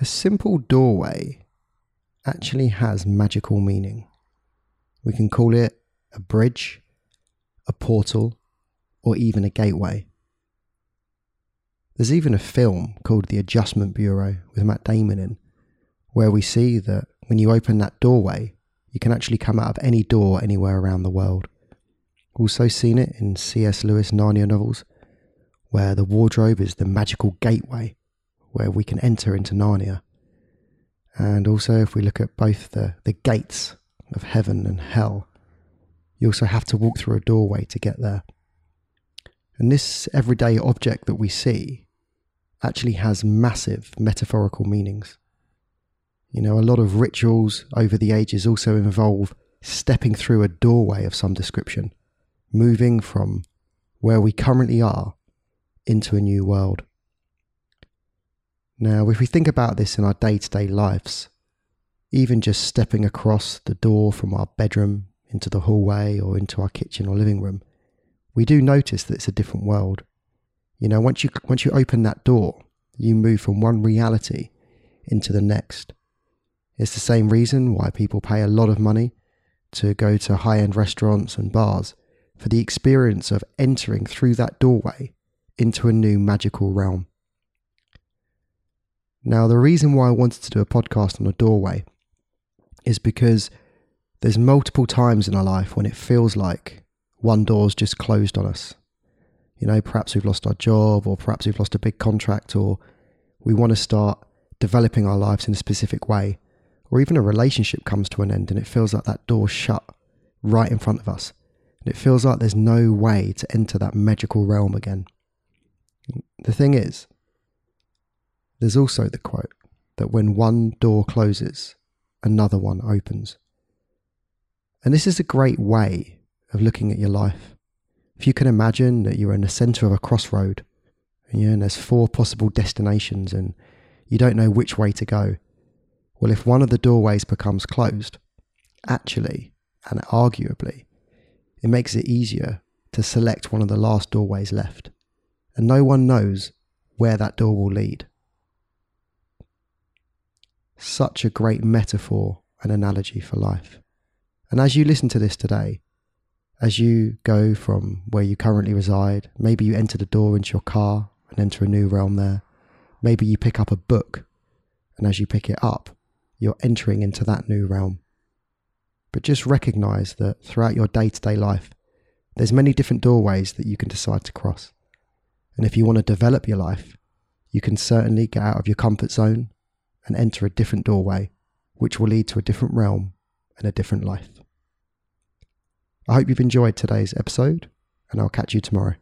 A simple doorway actually has magical meaning. We can call it a bridge, a portal, or even a gateway. There's even a film called The Adjustment Bureau with Matt Damon in, where we see that when you open that doorway, you can actually come out of any door anywhere around the world. Also, seen it in C.S. Lewis Narnia novels, where the wardrobe is the magical gateway where we can enter into Narnia. And also, if we look at both the, the gates of heaven and hell, you also have to walk through a doorway to get there. And this everyday object that we see actually has massive metaphorical meanings. You know, a lot of rituals over the ages also involve stepping through a doorway of some description, moving from where we currently are into a new world. Now, if we think about this in our day to day lives, even just stepping across the door from our bedroom into the hallway or into our kitchen or living room, we do notice that it's a different world. You know, once you once you open that door, you move from one reality into the next. It's the same reason why people pay a lot of money to go to high-end restaurants and bars for the experience of entering through that doorway into a new magical realm. Now, the reason why I wanted to do a podcast on a doorway is because there's multiple times in our life when it feels like one door's just closed on us. You know, perhaps we've lost our job, or perhaps we've lost a big contract, or we want to start developing our lives in a specific way, or even a relationship comes to an end and it feels like that door's shut right in front of us. And it feels like there's no way to enter that magical realm again. The thing is, there's also the quote that when one door closes, another one opens. And this is a great way of looking at your life. If you can imagine that you're in the center of a crossroad and, and there's four possible destinations and you don't know which way to go, well, if one of the doorways becomes closed, actually and arguably, it makes it easier to select one of the last doorways left. And no one knows where that door will lead. Such a great metaphor and analogy for life. And as you listen to this today, as you go from where you currently reside, maybe you enter the door into your car and enter a new realm there. Maybe you pick up a book, and as you pick it up, you're entering into that new realm. But just recognize that throughout your day to day life, there's many different doorways that you can decide to cross. And if you want to develop your life, you can certainly get out of your comfort zone and enter a different doorway, which will lead to a different realm and a different life. I hope you've enjoyed today's episode, and I'll catch you tomorrow.